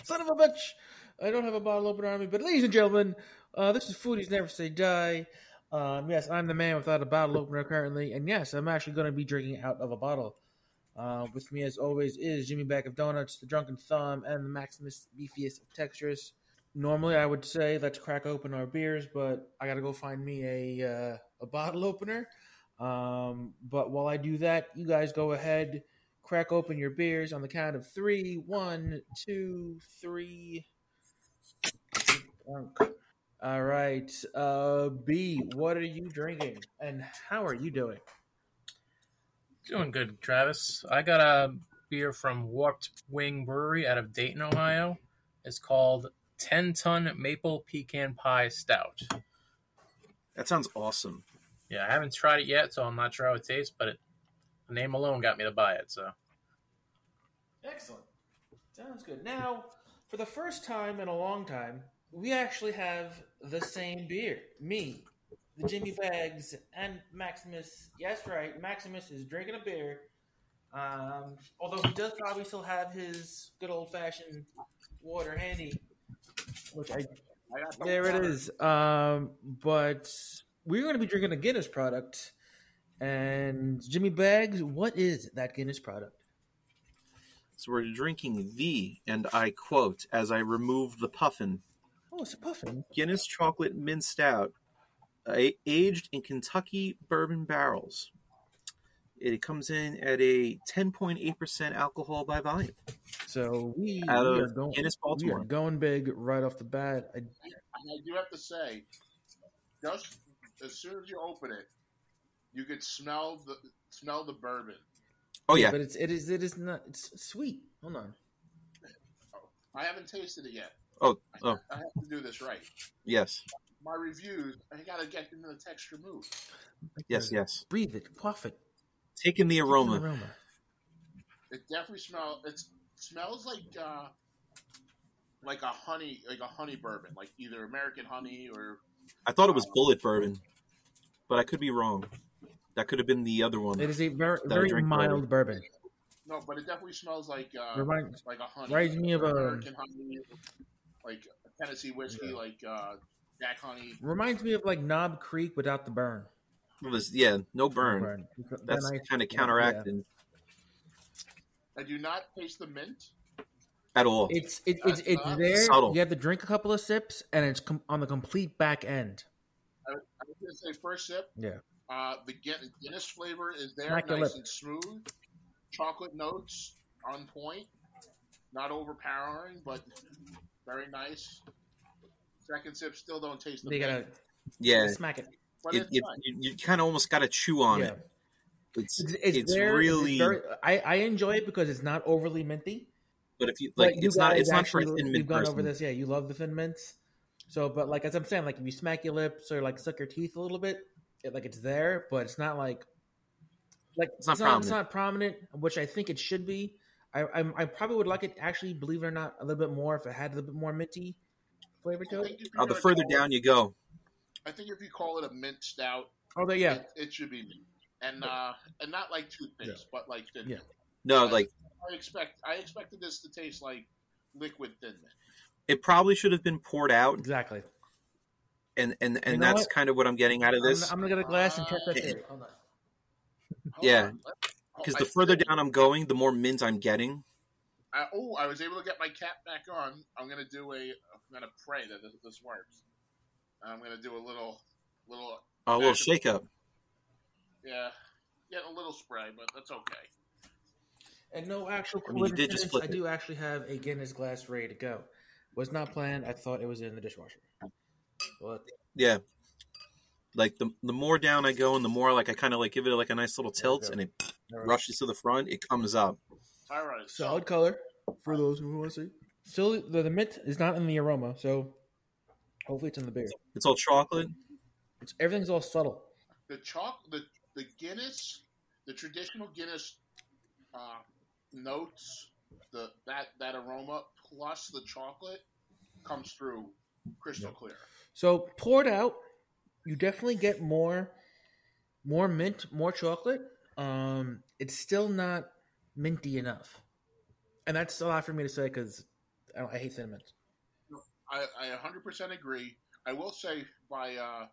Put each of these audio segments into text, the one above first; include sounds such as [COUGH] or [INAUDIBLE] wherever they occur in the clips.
[LAUGHS] Son of a bitch! I don't have a bottle opener on me. But ladies and gentlemen, uh, this is Foodies Never Say Die. Um, yes, I'm the man without a bottle opener currently, and yes, I'm actually going to be drinking out of a bottle. Uh, with me, as always, is Jimmy Bag of Donuts, the Drunken Thumb, and the Maximus Beefiest of Textures. Normally, I would say let's crack open our beers, but I got to go find me a uh, a bottle opener. Um, but while I do that, you guys go ahead, crack open your beers on the count of three. One, two, three. All right. Uh, B, what are you drinking and how are you doing? Doing good, Travis. I got a beer from Warped Wing Brewery out of Dayton, Ohio. It's called 10 Ton Maple Pecan Pie Stout. That sounds awesome. Yeah, I haven't tried it yet, so I'm not sure how it tastes, but it, the name alone got me to buy it. So Excellent. Sounds good. Now, for the first time in a long time, we actually have the same beer. Me, the Jimmy Bags, and Maximus. Yes, right. Maximus is drinking a beer. Um, although he does probably still have his good old fashioned water handy, which I I got the there it water. is. Um, but we're going to be drinking a Guinness product. And Jimmy Bags, what is that Guinness product? So we're drinking the, and I quote, as I remove the puffin, Oh, it's a puffin. Guinness Chocolate Mint Stout, uh, a- aged in Kentucky bourbon barrels. It comes in at a 10.8% alcohol by volume. So we, Out we of are going, Guinness, we are going big right off the bat. I, And I do have to say, just as soon as you open it, you could smell the smell the bourbon. Oh, yeah. but it's it is it is not it's sweet. Hold on. I haven't tasted it yet. Oh, I, oh, I have to do this right. yes. My reviews, I gotta get into the texture mood. Yes, yes. Breathe it, quaff it. Taking the Take the aroma. aroma. It definitely smells. It smells like uh, like a honey, like a honey bourbon, like either American honey or I thought it was Bulleit bourbon, but I could be wrong. That could have been the other one. It is a very very mild already. bourbon. no, but it definitely smells like uh, Reminds like a honey. reminds me of, um, American honey, like Tennessee whiskey, like uh, Jack Honey. reminds me of like Knob Creek without the burn. It was, yeah, no burn. Burn. That's nice- kind of yeah. counteracting I do not taste the mint. at all. It's it, it's it's not there. subtle. You have to drink a couple of sips, and it's com- on the complete back end. I, I was gonna say first sip. Yeah. Uh, the Guinness flavor is there, Smack nice and smooth. Chocolate notes on point, not overpowering, but very nice. Second sip, still don't taste the They gotta yeah, smack it. but it, it, nice. you, you kind of almost got to chew on Yeah. it. It's It's, it's, it's, there, really, It's very, I I enjoy it because it's not overly minty. but if you like, you it's not guys it's not for a actually- thin We've gone person. over this. Yeah, you love the thin mints. So, but like as I'm saying, like if you smack your lips or like suck your teeth a little bit, it, like it's there, but it's not like like It's not It's prominent. not prominent, which I think it should be. I I'm, I probably would like it actually, believe it or not, a little bit more if it had a little bit more minty flavor to it. think if you're Oh, the further down it, you go, I think if you call it a mint stout, Although yeah, it, it should be mint, and uh, and not like toothpaste, but like thin Yeah. mint. no, I- like I expect I expected this to taste like liquid thin mint. it probably should have been poured out, exactly. And and and You know that's what? kind of what I'm getting out of I'm, this. I'm gonna get a glass and check that Uh, theory. Hold on. Hold Yeah, on, let- oh, Because I the further down I'm going, the more mint I'm getting. I, oh, I was able to get my cap back on. I'm gonna do a. I'm gonna pray that this, this works. I'm gonna do a little, little, A little shake up. yeah, get a little spray, but that's okay. And no actual I mean, you did just flip I do actually have a Guinness glass ready to go. Was not planned. I thought it was in the dishwasher. But Yeah. Like the the more down I go, and the more like I kind of like give it like a nice little tilt, go. and it all right. rushes to the front. It comes up. All right, solid color for those who want to see. Still, the, the mint is not in the aroma, so hopefully it's in the beer. It's all chocolate. It's everything's all subtle. the chalk, the the Guinness, the traditional Guinness uh, notes, the that that aroma plus the chocolate comes through crystal clear. So poured out, you definitely get more, more mint, more chocolate. Um, it's still not minty enough, and that's a lot for me to say because I, I hate Mints. I, I 100% agree. I will say by uh,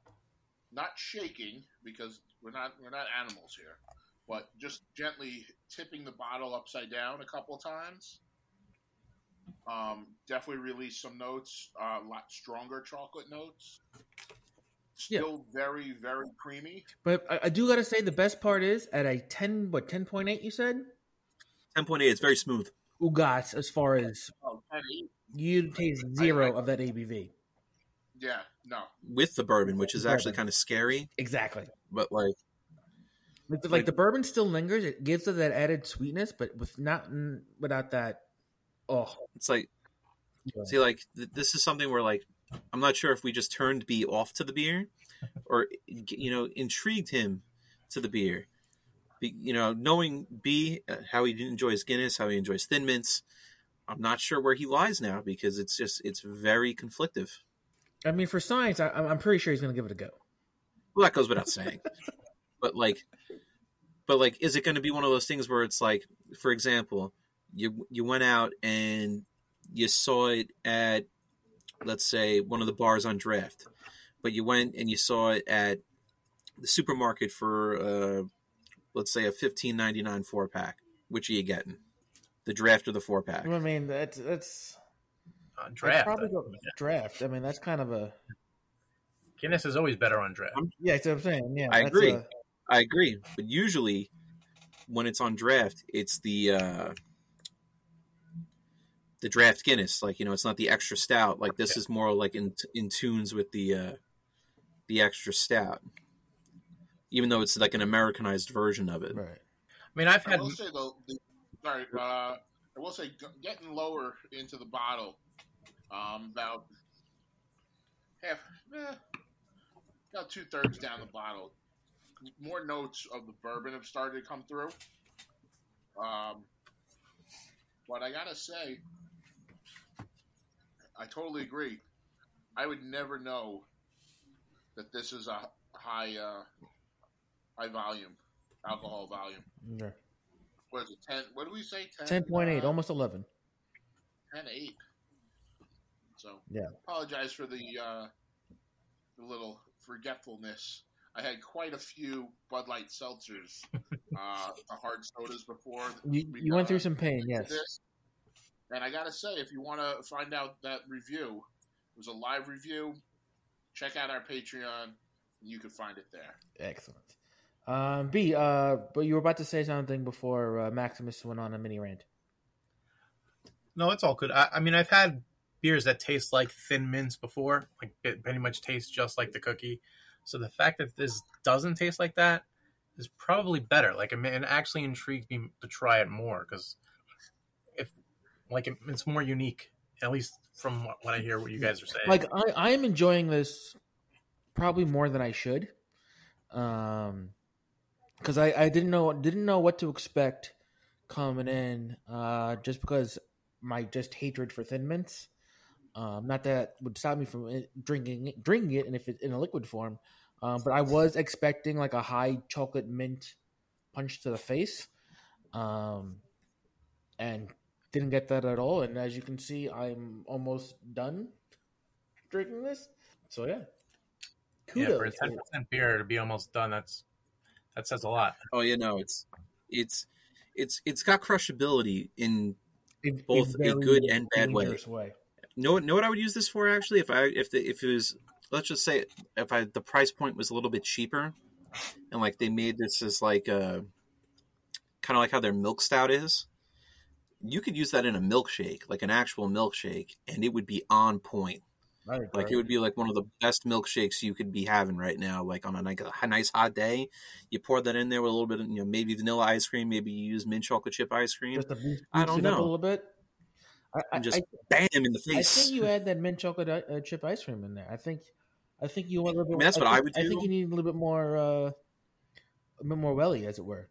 not shaking because we're not we're not animals here, but just gently tipping the bottle upside down a couple times. Um, definitely release some notes, uh, a lot stronger chocolate notes. Still very very creamy. But I, I do got to say the best part is at a ten, what ten point eight? You said Ten point eight. It's very smooth. Ugats as far as Oh, you taste zero of that ABV. yeah, no, with the bourbon, which is actually kind of scary. Exactly. But like, Like, the- like the bourbon still lingers. It gives it that added sweetness, but with not without that. Oh, it's like, Yeah. see, like th- this is something where like I'm not sure if we just turned B off to the beer, [LAUGHS] or you know, intrigued him to the beer. Be, you know, knowing B uh, how he enjoys Guinness, how he enjoys Thin Mints. I'm not sure where he lies now because it's just it's very conflictive. I mean, for science, I, I'm pretty sure he's going to give it a go. Well, that goes without saying. [LAUGHS] but like, but like, is it going to be one of those things where it's like, for example, you you went out and you saw it at, let's say, one of the bars on draft, but you went and you saw it at the supermarket for, uh, let's say, a fifteen ninety nine four pack. Which are you getting? The draft or the four pack? I mean, that's that's On I'd draft. probably go draft. I mean, that's kind of a Guinness is always better on draft. yeah. That's what I'm saying. Yeah, I agree. a- I agree, but usually when it's on draft, it's the uh, the draft Guinness. Like you know, it's not the extra stout. Like this is more like in in tunes with the uh, the extra stout, even though it's like an Americanized version of it. right. I mean, I've I had will say though, the, sorry, uh, I will say getting lower into the bottle, um, about half, eh, about two thirds down the bottle, more notes of the bourbon have started to come through. Um, but I gotta say, I totally agree. I would never know that this is a high, uh, high volume alcohol volume Yeah. what is it, 10? What do we say? 10, Ten point eight, uh, almost eleven. Ten eight. So, Yeah. apologize for the, uh, the little forgetfulness. I had quite a few Bud Light seltzers, uh, the hard sodas before. You, you went through some pain, yes. this. And I gotta say, if you want to find out that review, it was a live review. Check out our Patreon. You can find it there. Excellent. Um, B, uh, but you were about to say something before uh, Maximus went on a mini rant. no, it's all good. I, I mean, I've had beers that taste like thin mints before, like it pretty much tastes just like the cookie. So the fact that this doesn't taste like that is probably better. Like, it, it actually intrigued me to try it more because if like it, it's more unique, at least from what, what I hear, what you guys are saying. Like I, I am enjoying this probably more than I should, um, because I, I didn't know didn't know what to expect coming in, uh, just because my just hatred for Thin Mints. Um, not that would stop me from drinking drinking it, and if it's in a liquid form, um, but I was expecting like a high chocolate mint punch to the face, um, and didn't get that at all. And as you can see, I'm almost done drinking this. So yeah, Kudos. yeah, for a ten percent beer to be almost done, that's that says a lot. Oh yeah, no, it's it's it's it's got crushability in In- both a good and bad way. dangerous way. know know what I would use this for actually if I if the if it was let's just say if I the price point was a little bit cheaper and like they made this as like uh, a kind of like how their milk stout is you could use that in a milkshake like an actual milkshake and it would be on point I agree. like it would be like one of the best milkshakes you could be having right now like on a, like a nice hot day you pour that in there with a little bit of you know maybe vanilla ice cream maybe you use mint chocolate chip ice cream I don't up a little bit. I, I, just I, bam in the face. I think you [LAUGHS] add that mint chocolate uh, chip ice cream in there. I think, I think you want a little bit. I mean, that's what I think, would I think you need a little bit more, uh, a bit more welly, as it were.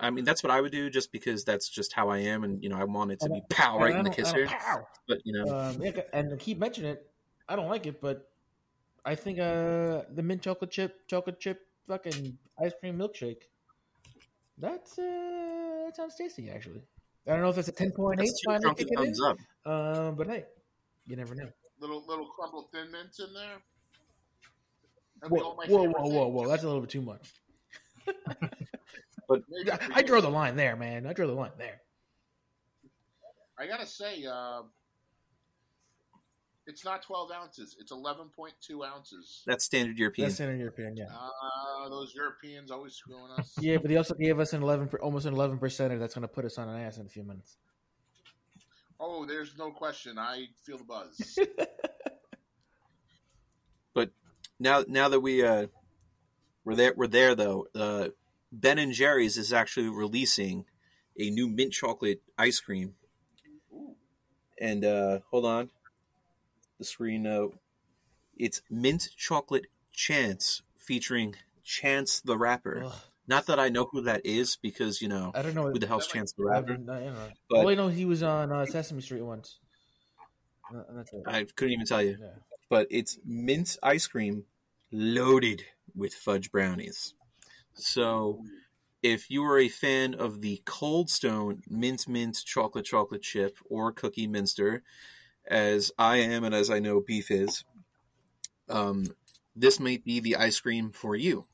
I mean, that's what I would do, just because that's just how I am, and you know, I want it to And be pow right in the don't- I kisser. don't- pow! But you know, Um, yeah, and I keep mentioning it. I don't like it, but I think uh, the mint chocolate chip, chocolate chip, fucking ice cream milkshake. That's uh, that sounds tasty, actually. I don't know if it's a ten point eight that's two finally chunky kicking in. thumbs up. Um, but hey, you never know. Little little crumbled thin mints in there. That'd Whoa, whoa, whoa, whoa, whoa! That's a little bit too much. [LAUGHS] Maybe I, I draw the line there, man. I draw the line there. I gotta say, uh, it's not 12 ounces. It's 11.2 ounces. That's standard European. That's Central European, yeah. Ah, those Europeans always screwing us. [LAUGHS] Yeah, but they also gave us an eleven, almost an eleven percenter. That's going to put us on an ass in a few minutes. Oh, there's no question. I feel the buzz. [LAUGHS] But now now that we uh we're there we're there though uh ben and jerry's is actually releasing a new mint chocolate ice cream and uh hold on the screen uh it's mint chocolate chance featuring chance the rapper Ugh, not that i know who that is because you know I don't know. who the hell's chance the rapper don't I don't know. But- I know, he was on uh, Sesame Street once. Uh, i couldn't even tell you Yeah. but it's mint ice cream loaded with fudge brownies. So, if you are a fan of the Cold Stone mint mint chocolate chocolate chip or cookie minster, as I am and as I know Beef is, um, this might be the ice cream for you,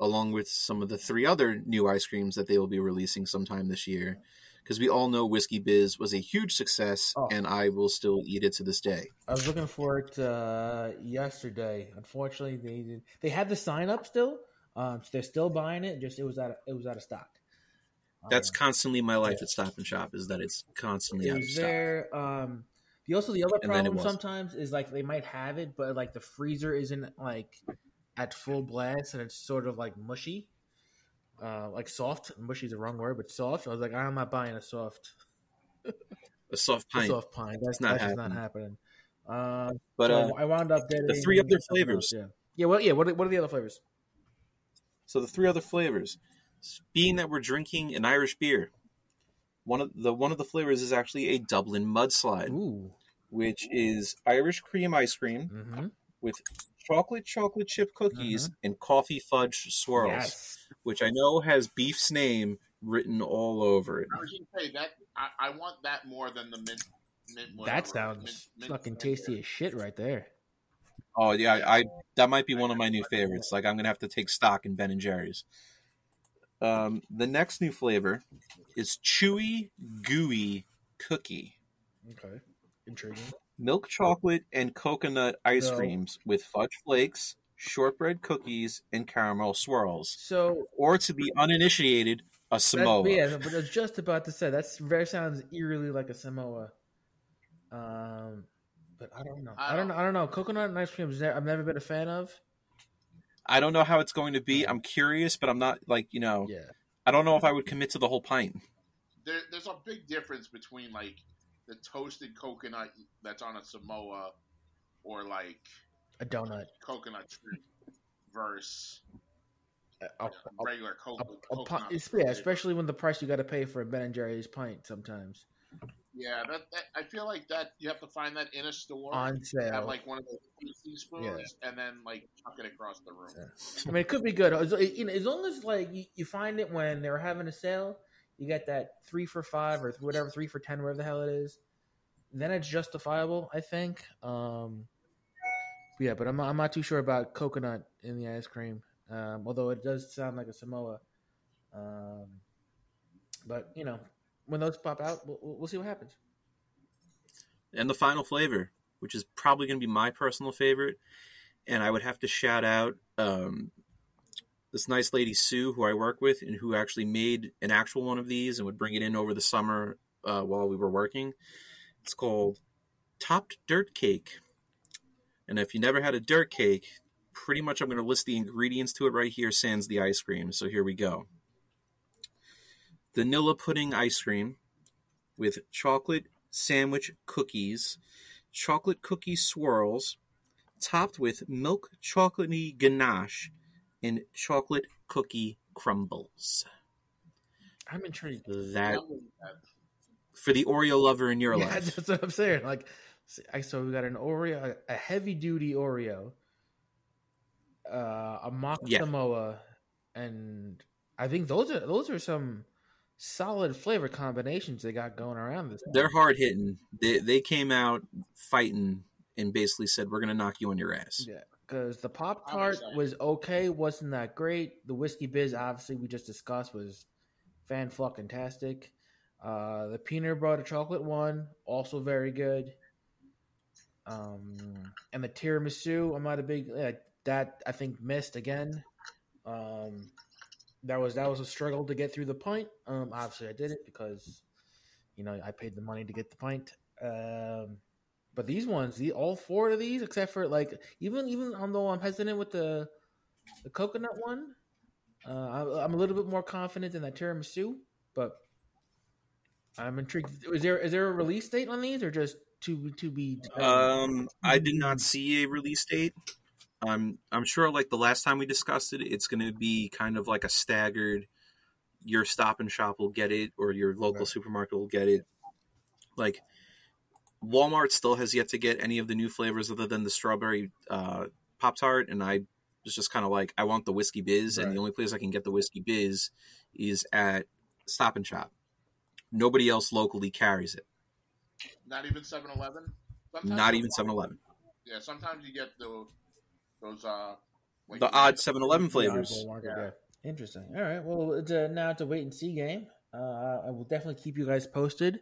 along with some of the three other new ice creams that they will be releasing sometime this year. Because we all know Whiskey Biz was a huge success, Oh. and I will still eat it to this day. I was looking for it uh, yesterday. Unfortunately, they did, they had the sign up still. Um, so they're still buying it. Just it was out of, it was out of stock. That's Um, constantly my life at Stop and Shop is that it's constantly it out of stock. there. Um, the also the other And then it problem sometimes is like they might have it, but like the freezer isn't like at full blast, and it's sort of like mushy, uh, like soft. Mushy is the wrong word, but soft. I was like, I'm not buying a soft, A soft a soft pine. That's not that's just not happening. Um, But so uh, I wound up getting the three other flavors. else, Yeah, yeah. Well, yeah. What what are the other flavors? So the three other flavors, being that we're drinking an Irish beer, one of the one of the flavors is actually a Dublin mudslide, Ooh. which is Irish cream ice cream Mm-hmm. with chocolate chocolate chip cookies and coffee fudge swirls, Yes. which I know has Beef's name written all over it. I was gonna say that I, I want that more than the mint. mint That sounds mint- mint fucking flavor. tasty as shit right there. Oh yeah, I, that might be one of my new favorites. Like I'm gonna have to take stock in Ben and Jerry's. Um, the next new flavor is chewy gooey cookie, Okay. Intriguing. milk chocolate and coconut ice No. creams with fudge flakes, shortbread cookies, and caramel swirls. So Or to be uninitiated, a That, Samoa. yeah, but I was just about to say that's very sounds eerily like a Samoa. Um, but I don't know. I I don't know. don't- I don't know. Coconut and ice cream is there. I've never been a fan of. I don't know how it's going to be. I'm curious, but I'm not like you know. Yeah. I don't know if I would commit to the whole pint. There, there's a big difference between like the toasted coconut that's on a Samoa, or like A donut. coconut tree versus A, a, regular co- a, a coconut. yeah, especially when the price you got to pay for a Ben and Jerry's pint sometimes Yeah, that, that I feel like that you have to find that in a store. on have sale. like one of those tasting spoons and then like chuck it across the room. Yeah. I mean, it could be good. As, you know, as long as like you, you find it when they're having a sale, you get that three for five or whatever, three for ten, whatever the hell it is. Then it's justifiable, I think. Um, yeah, but I'm not, I'm not too sure about coconut in the ice cream. Um, although it does sound like a Samoa. Um, but you know, when those pop out, we'll, we'll see what happens. And the final flavor, which is probably going to be my personal favorite, and I would have to shout out um, this nice lady Sue, who I work with, and who actually made an actual one of these and would bring it in over the summer uh, while we were working. It's called Topped Dirt Cake, and if you never had a dirt cake, pretty much I'm going to list the ingredients to it right here, sans the ice cream. So here we go: vanilla pudding ice cream with chocolate sandwich cookies, chocolate cookie swirls, topped with milk chocolatey ganache, and chocolate cookie crumbles. I'm intrigued. That that. for the Oreo lover in your Yeah, life. that's what I'm saying. Like, so we got an Oreo, a heavy duty Oreo, uh, a mock Yeah. Samoa, and I think those are those are some solid flavor combinations they got going around this. They're hard hitting. They they came out fighting and basically said, "We're gonna knock you on your ass." Yeah, because the Pop I'm Tart was okay, wasn't that great. The Whiskey Biz, obviously, we just discussed, was fan fucking tastic. Uh, the peanut butter chocolate one, also very good. Um, and the tiramisu, I'm not a big uh, that. I think missed again. Um, that was that was a struggle to get through the pint. Um, obviously, I did it because you know I paid the money to get the pint. Um, but these ones, the all four of these, except for like even even although I'm hesitant with the the coconut one, uh, I, I'm a little bit more confident in that tiramisu. But I'm intrigued. Is there is there a release date on these, or just to to be? Um, I did not see a release date. I'm I'm sure like the last time we discussed it, it's going to be kind of like a staggered. Your Stop and Shop will get it, or your local Right. supermarket will get it. Like Walmart still has yet to get any of the new flavors other than the strawberry uh, Pop Tart, and I was just kind of like, I want the Whiskey Biz, Right. and the only place I can get the Whiskey Biz is at Stop and Shop. Nobody else locally carries it. Not even 7-Eleven. Not even 7-Eleven. Yeah, sometimes you get the those uh The odd 7-Eleven flavors. Yeah, market, Yeah. yeah. Interesting. All right. Well, it's a, now it's a wait and see game. Uh, I will definitely keep you guys posted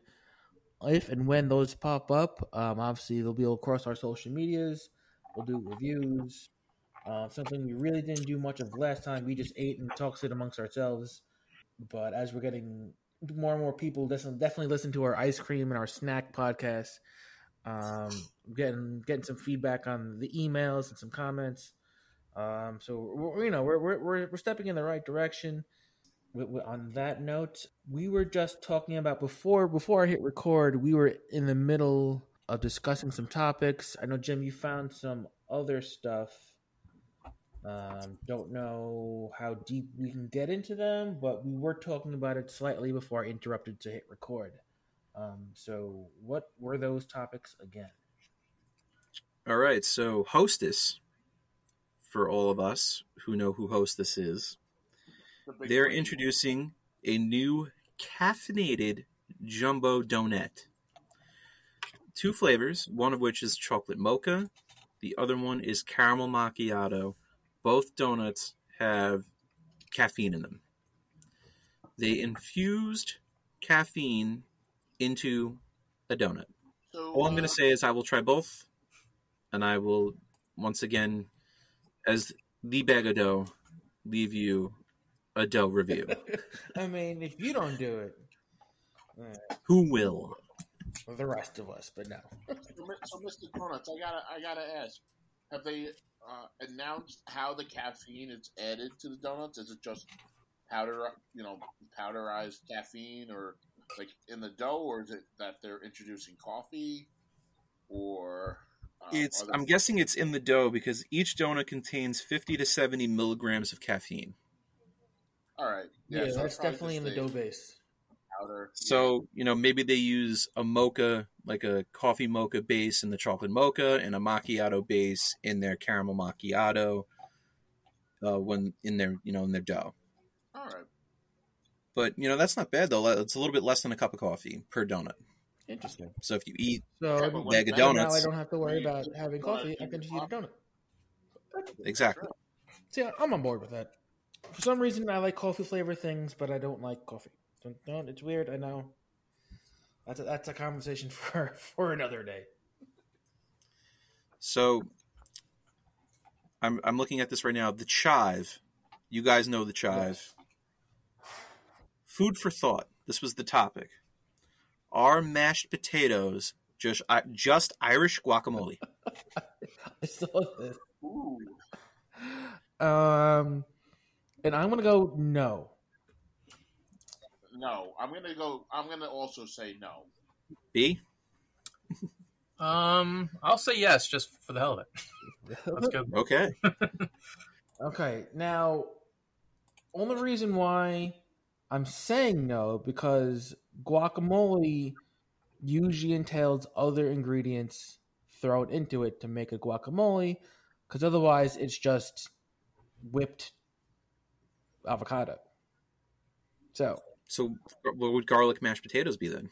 if and when those pop up. Um, obviously, they'll be across our social medias. We'll do reviews. Uh, something we really didn't do much of last time. We just ate and talked it amongst ourselves. But as we're getting more and more people, definitely definitely listen to our ice cream and our snack podcast. Um, getting getting some feedback on the emails and some comments. Um, so you know we're, we're we're stepping in the right direction. With, with- on that note, we were just talking about before before I hit record. We were in the middle of discussing some topics. I know Jim, you found some other stuff. Um, don't know how deep we can get into them, but we were talking about it slightly before I interrupted to hit record. Um, so what were those topics again? All right, so Hostess, for all of us who know who Hostess is, the they're three. introducing a new caffeinated jumbo donut. Two flavors, one of which is chocolate mocha, the other one is caramel macchiato. Both donuts have caffeine in them. They infused caffeine into a donut. So, All I'm uh, going to say is I will try both, and I will once again, as the bag of dough, leave you a dough review. [LAUGHS] I mean, if you don't do it, eh, Who will? well, the rest of us, but no. [LAUGHS] So, so, Mr. Donuts, I gotta, I gotta ask: Have they uh, announced how the caffeine is added to the donuts? Is it just powder, you know, powderized caffeine, or like in the dough, or is it that they're introducing coffee, or uh, It's. are they- I'm guessing it's in the dough because each donut contains 50 to 70 milligrams of caffeine. all right? Yeah, so that's definitely in the dough base. Powder. So you know maybe they use a mocha, like a coffee mocha base in the chocolate mocha, and a macchiato base in their caramel macchiato. Uh, when in their you know in their dough, all right. But you know that's not bad though. It's a little bit less than a cup of coffee per donut. Interesting. So if you eat So Yeah, but bag of donuts, now donuts. I don't have to worry about having coffee. I can just eat a donut. exactly, See, I'm on board with that. For some reason, I like coffee flavored things, but I don't like coffee. Don't, don't it's weird. I know. That's a, that's a conversation [LAUGHS] for for another day. So I'm I'm looking at this right now. The chive. You guys know the chive. Food for thought. This was the topic. Are mashed potatoes just uh, just Irish guacamole? [LAUGHS] I saw this. Ooh. Um, and I'm gonna go no. No, I'm gonna go. I'm gonna also say no. B. [LAUGHS] Um, I'll say yes, just for the hell of it. Let's go. Okay. [LAUGHS] Okay, now, only reason why I'm saying no because guacamole usually entails other ingredients thrown into it to make a guacamole, because otherwise it's just whipped avocado. So So what would garlic mashed potatoes be then?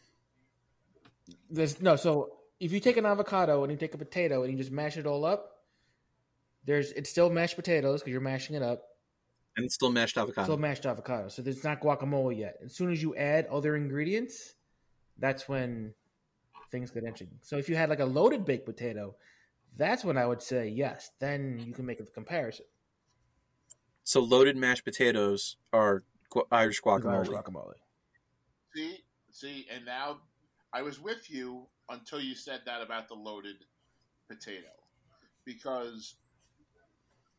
There's no so if you take an avocado and you take a potato and you just mash it all up, there's it's still mashed potatoes because you're mashing it up. And it's still mashed avocado. Still mashed avocado. So there's not guacamole yet. As soon as you add other ingredients, that's when things get interesting. So if you had like a loaded baked potato, that's when I would say yes. Then you can make a comparison. so loaded mashed potatoes are gu- Irish with guacamole. Irish guacamole. See, see, and now I was with you until you said that about the loaded potato, because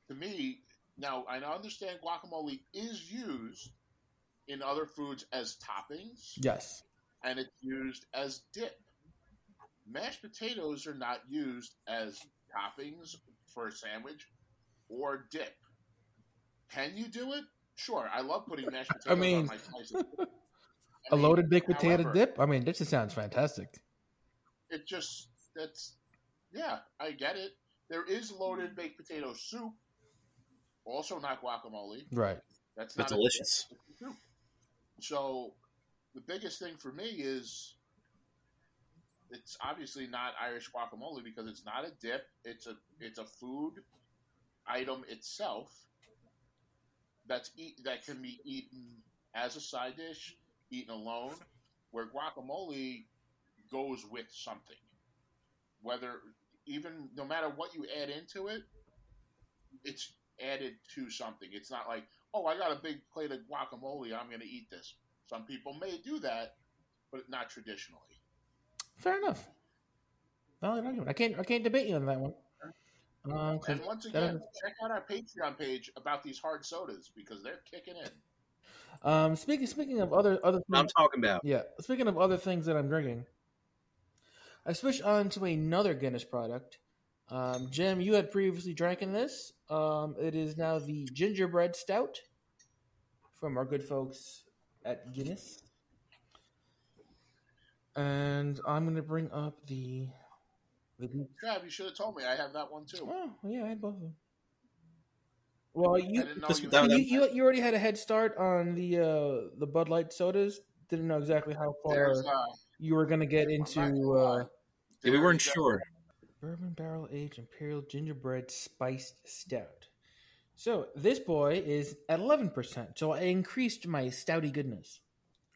to me, now I understand guacamole is used in other foods as toppings, Yes. and it's used as dip. Mashed potatoes are not used as toppings for a sandwich or dip. Can you do it? Sure, I love putting mashed potatoes I mean, on my slices. [LAUGHS] A loaded baked potato dip? I mean, this just sounds fantastic. It just that's yeah, I get it. There is loaded mm-hmm. baked potato soup, also not guacamole. Right. That's That's not delicious. dip, it's a soup. So the biggest thing for me is it's obviously not Irish guacamole because it's not a dip. It's a it's a food item itself that's eat that can be eaten as a side dish, eaten alone. Where guacamole goes with something, whether even no matter what you add into it, it's added to something. It's not like oh, I got a big plate of guacamole, I'm going to eat this. Some people may do that, but not traditionally. Fair enough. Valid argument. I can't I can't debate you on that one. Um, 'cause And once again, is- check out our Patreon page about these hard sodas because they're kicking in. um, speaking speaking of other other What I'm things, talking about. yeah. Speaking of other things that I'm drinking, I switched on to another Guinness product. Um, Jim, you had previously drank in this. Um, it is now the gingerbread stout from our good folks at Guinness. And I'm going to bring up the the Trav, you should have told me. I have that one too. Oh, yeah, I had both of them. Well, you this- you. you, you you already had a head start on the uh, the Bud Light sodas. Didn't know exactly how far uh, you were going to get into uh. Yeah, we weren't There's, uh, sure. Bourbon barrel aged imperial gingerbread spiced stout. So this boy is at eleven percent. So I increased my stouty goodness.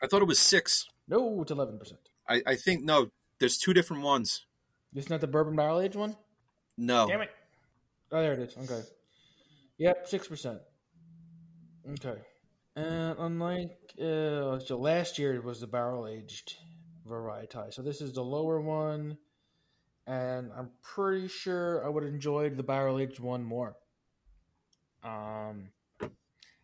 I thought it was six. No, it's eleven percent. I, I think no. There's two different ones. This not the bourbon barrel aged one. No. Damn it! Oh, there it is. Okay. Yep, six percent. Okay. And unlike uh, so last year it was the barrel aged variety, so this is the lower one, and I'm pretty sure I would have enjoyed the barrel aged one more. Um,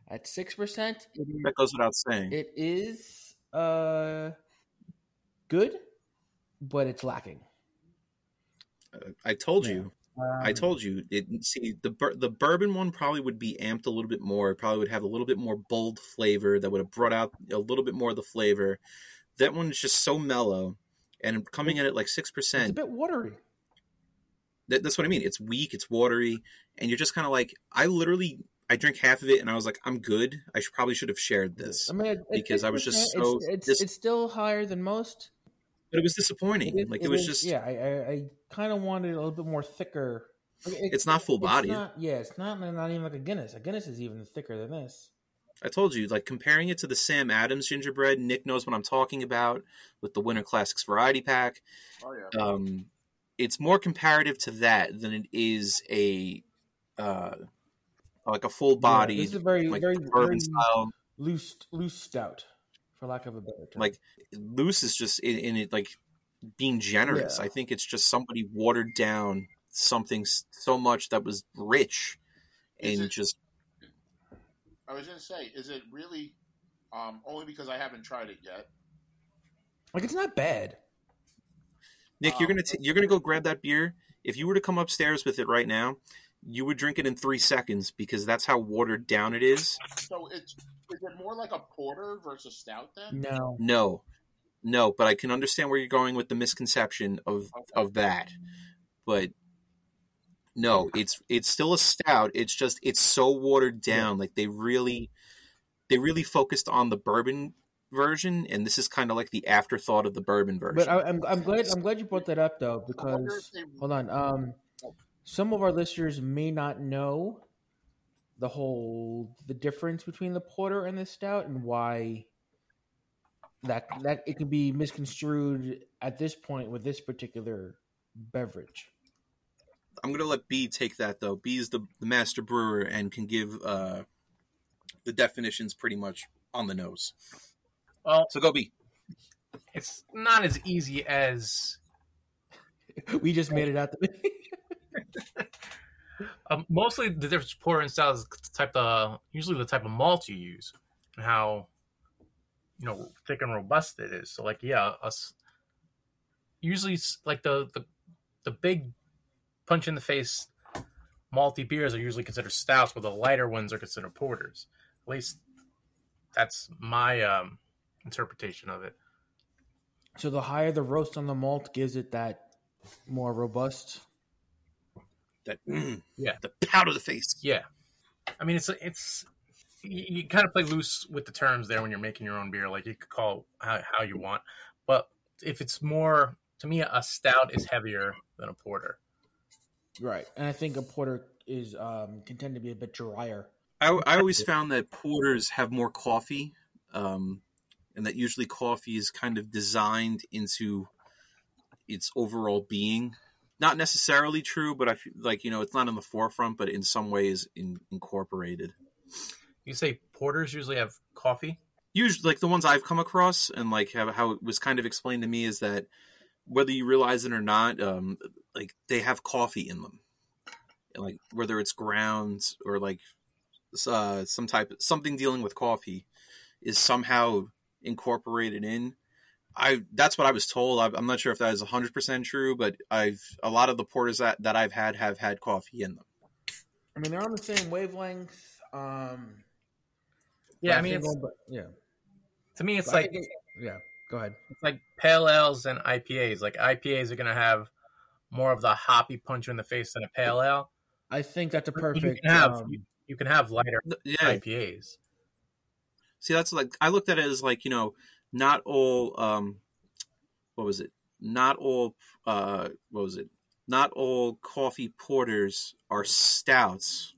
at six percent, That goes without saying. it is uh good, but it's lacking. I told Yeah. you. Um, I told you. It, see, the the bourbon one probably would be amped a little bit more. It probably would have a little bit more bold flavor that would have brought out a little bit more of the flavor. That one is just so mellow, and coming in at like six percent. it's a bit watery. That, that's what I mean. It's weak. It's watery, and you're just kind of like, I literally, I drank half of it, and I was like, I'm good. I should, probably should have shared this, I mean, it- because I was just 6%, so It's, it's, dis- it's still higher than most. but it was disappointing. It like it, was is- just, yeah. I, I, I kind of wanted a little bit more thicker. It- it's not full body. yeah, it's not not even like a Guinness. A Guinness is even thicker than this. I told you, like comparing it to the Sam Adams gingerbread, Nick knows what I'm talking about with the Winter Classics variety pack. Oh yeah. Um, it's more comparative to that than it is a uh, like a full Yeah, this is a very like very bourbon very style. loose loose stout, for lack of a better term. Like loose is just in, in it like being generous. Yeah. I think it's just somebody watered down something so much that was rich Is and it- just I was gonna say, is it really? Um, only because I haven't tried it yet. like it's not bad. Nick, you're Um, gonna t- you're gonna go grab that beer. If you were to come upstairs with it right now, you would drink it in three seconds because that's how watered down it is. So it's is it more like a porter versus stout then? No, No, no, but I can understand where you're going with the misconception of of that. But no, it's it's still a stout. It's just it's so watered down. Like they really they really focused on the bourbon version, and this is kind of like the afterthought of the bourbon version. But I, I'm I'm glad I'm glad you brought that up though because hold on, um, some of our listeners may not know the whole the difference between the porter and the stout and why that that it can be misconstrued at this point with this particular beverage. I'm gonna let B take that though. B is the, the master brewer and can give uh, the definitions pretty much on the nose. Well, So go B. it's not as easy as [LAUGHS] We just made it out the [LAUGHS] um, mostly the difference between porter and stout is the type of usually the type of malt you use and how you know thick and robust it is. So like yeah, us usually like the the the big punch in the face malty beers are usually considered stouts, while the lighter ones are considered porters. At least that's my um, interpretation of it. So the higher the roast on the malt gives it that more robust. That mm, Yeah. the pout of the face. Yeah, I mean it's it's you, you kind of play loose with the terms there when you're making your own beer. Like you could call how, how you want, but if it's more to me, a stout is heavier than a porter. Right. And I think a porter is um can tend to be a bit drier. I, I always found that porters have more coffee, um, and that usually coffee is kind of designed into its overall being. Not necessarily true, but I feel like you know it's not in the forefront, but in some ways in, incorporated. You say porters usually have coffee. Usually, like the ones I've come across, and like how, how it was kind of explained to me is that whether you realize it or not, um, like they have coffee in them, and like whether it's grounds or like uh, some type something dealing with coffee is somehow incorporated in. I that's what I was told. I, I'm not sure if that is 100 percent true, but I've a lot of the porters that, that I've had have had coffee in them. I mean they're on the same wavelength. Um Yeah, I mean, it's, but- yeah. to me, it's But like it- yeah. Go ahead. it's like pale ales and IPAs. Like IPAs are gonna have more of the hoppy punch in the face than a pale ale. I think that's a You perfect. can have um, you, you can have lighter Yeah, IPAs. See, that's like I looked at it as like you know, not all um, what was it? Not all uh, what was it? Not all coffee porters are stouts,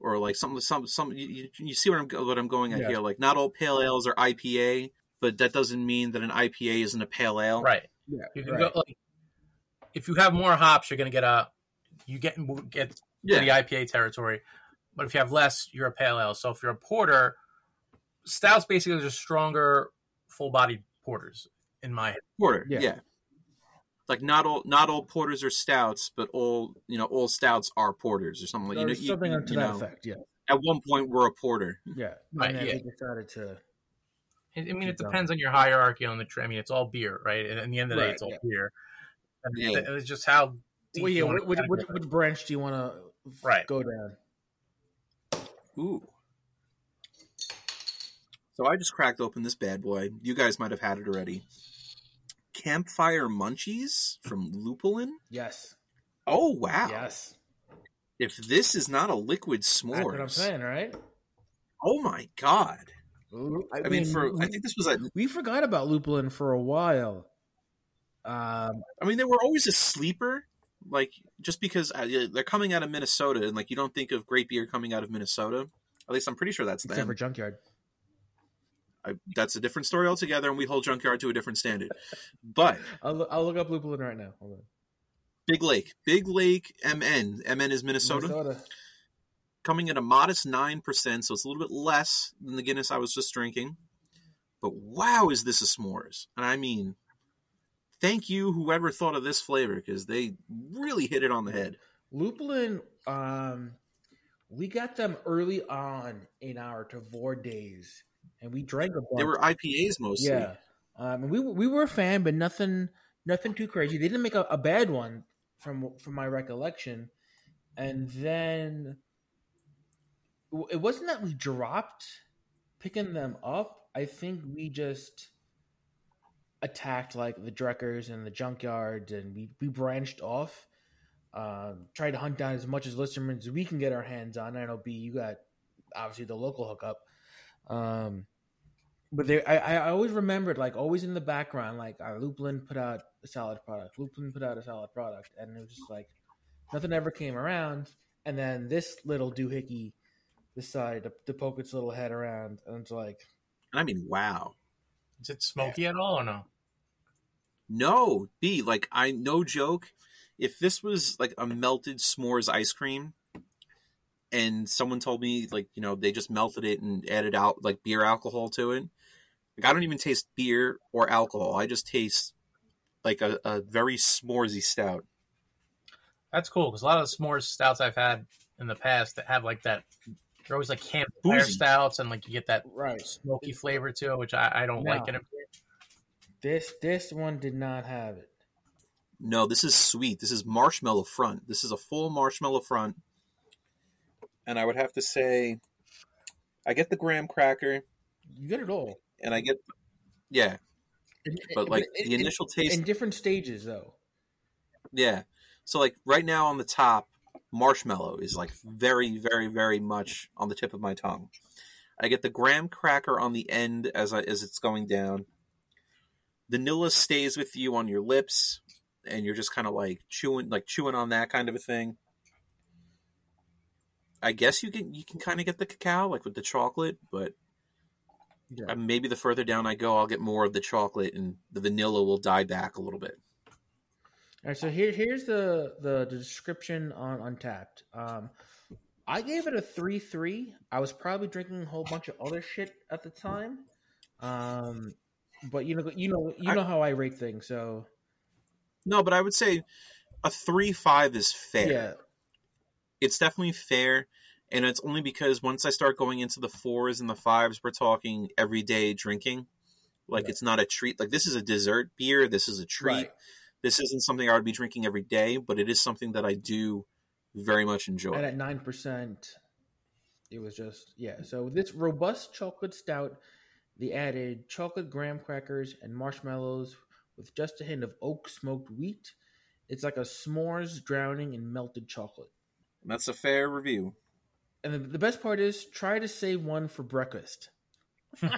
or like some some some. You, you- you see what I'm what I'm going at Yeah. here? Like not all pale ales are IPA, but that doesn't mean that an IPA isn't a pale ale. Right. yeah. You can right. go like if you have more hops, you're gonna get a you get get Yeah, the IPA territory. But if you have less, you're a pale ale. So if you're a porter, stouts basically are just stronger, full bodied porters in my head. porter. Yeah. Yeah. Like not all not all porters are stouts, but all you know all stouts are porters or something like you know, There's you- something you to that know, effect. Yeah. At one point, we're a porter. Yeah. Right, then yeah. we decided to. I I mean, it Keep going. depends on your hierarchy on the. Tra- I mean, it's all beer, right? And at the end of the day, it's all yeah. beer. And Yeah. It's just how. deep Well, yeah. you Which, which, which, which branch do you want to Right. go down? Ooh. So I just cracked open this bad boy. You guys might have had it already. Campfire Munchies from Lupulin. Yes. Oh wow! Yes. If this is not a liquid That's what I'm saying, right? oh my god! I, I, mean, for I think this was a. we forgot about lupulin for a while. Um, I mean, they were always a sleeper. Like just because uh, they're coming out of Minnesota, and like you don't think of great beer coming out of Minnesota. At least I'm pretty sure that's except them. for junkyard. I, that's a different story altogether, and we hold Junkyard to a different standard. But [LAUGHS] I'll, look- I'll look up lupulin right now. Hold on. Big Lake, Big Lake, MN, MN is Minnesota, coming at a modest nine percent, so it's a little bit less than the Guinness I was just drinking. But wow, is this a s'mores? And I mean, thank you whoever thought of this flavor because they really hit it on the head. Lupulin, um, we got them early on in our Tavor days, and we drank a bunch. They were IPAs mostly. yeah. Um, and we we were a fan, but nothing nothing too crazy. They didn't make a, a bad one from from my recollection. And then it wasn't that we dropped picking them up. I think we just attacked like the Drekkers and the junkyards, and we we branched off. Um, tried to hunt down as much as Listermann as we can get our hands on. I know B, you got obviously the local hookup. Um, but they, I, I always remembered, like always in the background, like uh, Lupulin put out a solid product. Lupulin put out a solid product, and it was just like nothing ever came around. And then this little doohickey decided to, to poke its little head around, and it's like, I mean, wow. Is it smoky at all or no? No, B, like I no joke. If this was like a melted s'mores ice cream and someone told me like, you know, they just melted it and added out like beer alcohol to it. Like I don't even taste beer or alcohol. I just taste like a, a very s'moresy stout. That's cool because a lot of the s'mores stouts I've had in the past that have like that, they're always like campfire Boozy. stouts and like you get that right. smoky flavor to it, which I, I don't No. like in a This this one did not have it. No, this is sweet. This is marshmallow front. This is a full marshmallow front. And I would have to say I get the graham cracker You get it all. and I get yeah, but like the in- initial taste in different stages though. Yeah. So like right now on the top, marshmallow is like very, very, very much on the tip of my tongue. I get the graham cracker on the end as I as it's going down. Vanilla stays with you on your lips, and you're just kind of like chewing, like chewing on that kind of a thing. I guess you can you can kind of get the cacao like with the chocolate, but Yeah. maybe the further down I go, I'll get more of the chocolate, and the vanilla will die back a little bit. All right, so here here's the the description on Untappd. Um, I gave it a three three. I was probably drinking a whole bunch of other shit at the time, um, but you know you know you I- know how I rate things. So No, but I would say a three five is fair. yeah, It's definitely fair, and it's only because once I start going into the fours and the fives, we're talking everyday drinking. Like Right. it's not a treat. Like this is a dessert beer. This is a treat. right. This isn't something I would be drinking every day, but it is something that I do very much enjoy. And at nine percent, it was just yeah. So this robust chocolate stout, they added chocolate graham crackers and marshmallows with just a hint of oak smoked wheat. It's like a s'mores drowning in melted chocolate. That's a fair review. And the, the best part is, try to save one for breakfast. [LAUGHS]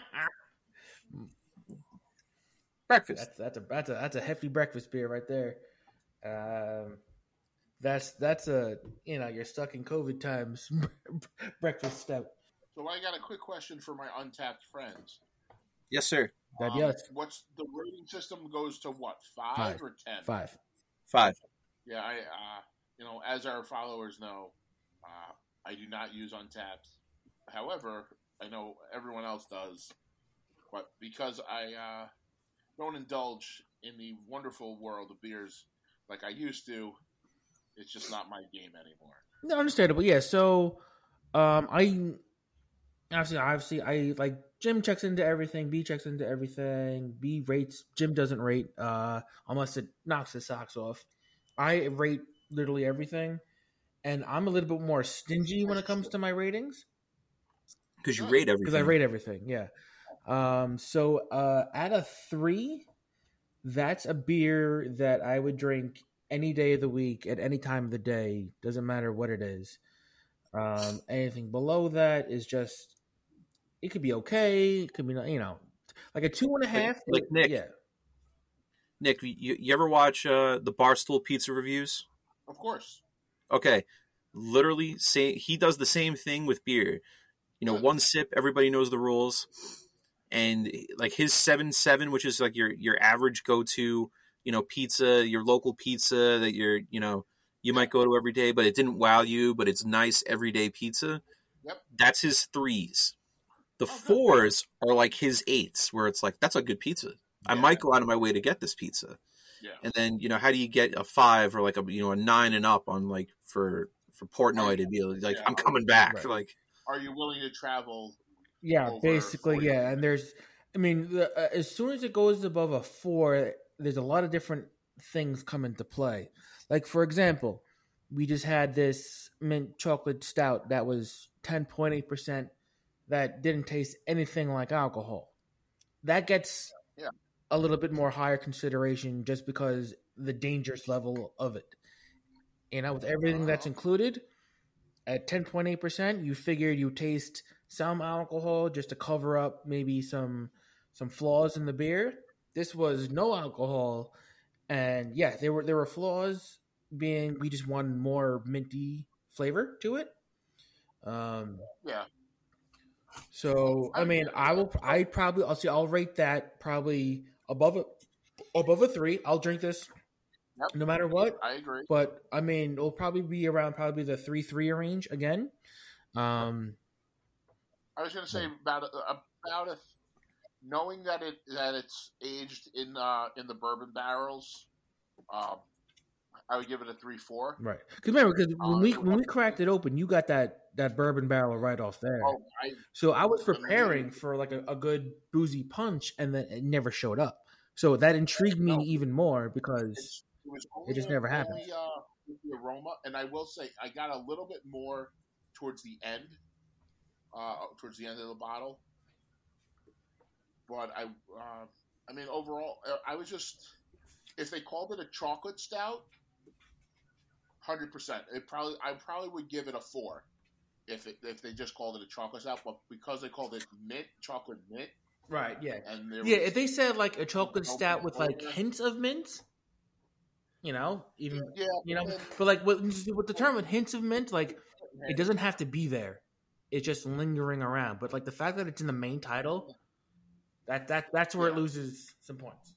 Breakfast. That's that's a that's a that's a hefty breakfast beer right there. Um, that's that's a you know you're stuck in COVID times [LAUGHS] breakfast stout. So I got a quick question for my Untappd friends. Yes, sir. That Um, yes, What's the rating system goes to what five, Five. or ten? five. Five. Yeah, I uh, you know as our followers know, uh, I do not use Untappd. However, I know everyone else does, but because I uh, don't indulge in the wonderful world of beers like I used to, it's just not my game anymore. No, understandable. Yeah. So, um, I obviously, obviously, I like Jim checks into everything. B checks into everything. B rates. Jim doesn't rate, uh, unless it knocks his socks off. I rate literally everything, and I'm a little bit more stingy when it comes to my ratings Because you rate everything. because I rate everything. Yeah. Um. So, uh, at a three, that's a beer that I would drink any day of the week at any time of the day. Doesn't matter what it is. Um, anything below that is just it could be okay. It could be you know like a two and a half. Like- like Nick. Yeah. Nick, you, you ever watch uh, the Barstool Pizza reviews? Of course, Okay, literally, say he does the same thing with beer. You know, Good. one sip, everybody knows the rules, and like his seven seven, which is like your your average go to, you know, pizza, your local pizza that you're, you know, you might go to every day, but it didn't wow you, but it's nice everyday pizza. Yep. That's his threes. The Oh, good. fours are like his eights, where it's like that's a good pizza. I might go out of my way to get this pizza yeah. and then you know how do you get a five or like a you know a nine and up on like for for Portnoy to be like Yeah. I'm coming back Right. like Are you willing to travel? Yeah, basically, 40. yeah. And there's, I mean, the, uh, as soon as it goes above a four, there's a lot of different things come into play. Like, for example, we just had this mint chocolate stout that was 10.8% that didn't taste anything like alcohol. That gets Yeah. a little bit more higher consideration just because the dangerous level of it. You know, with everything that's Uh-huh. included, at 10.8%, you figured you taste some alcohol just to cover up maybe some some flaws in the beer. This was no alcohol, and yeah, there were there were flaws. Being we just wanted more minty flavor to it. Um, Yeah. So I mean, I will. I probably. I'll see. I'll rate that probably above a above a three. I'll drink this Yep. no matter what. I agree. But I mean, it'll probably be around probably the three three range again. Um, I was gonna say about about a knowing that it that it's aged in uh, in the bourbon barrels. Um, I would give it a three four. right. Because remember, because when Uh, we when we cracked it open, you got that that bourbon barrel right off there. Oh, I So I was preparing for like a, a good boozy punch, and then it never showed up. So that intrigued me No. even more because it was It just only- never happened. only, uh, the aroma, and I will say I got a little bit more towards the end, uh, towards the end of the bottle. But I, uh, I mean, overall, uh, I was just if they called it a chocolate stout, hundred percent. It probably I probably would give it a four if it, if they just called it a chocolate stout, but because they called it mint chocolate mint, right, yeah, and there yeah. If they said like a chocolate stout with like hints of mint, you know, even yeah, you know, but like with, with the term with hints of mint, like it doesn't have to be there. It's just lingering around. But like the fact that it's in the main title, that that that's where it loses some points.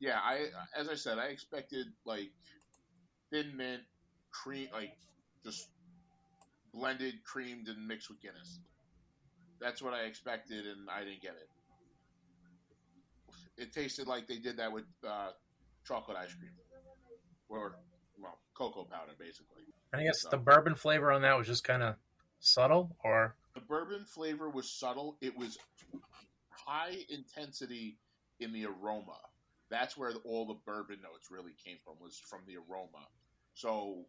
yeah, I as I said, I expected like thin mint, cream, like just blended, creamed, and mixed with Guinness. That's what I expected, and I didn't get it. It tasted like they did that with uh, chocolate ice cream, or well, cocoa powder, basically. And I guess So- the bourbon flavor on that was just kind of subtle, or The bourbon flavor was subtle. It was high intensity in the aroma. That's where all the bourbon notes really came from. Was from the aroma. So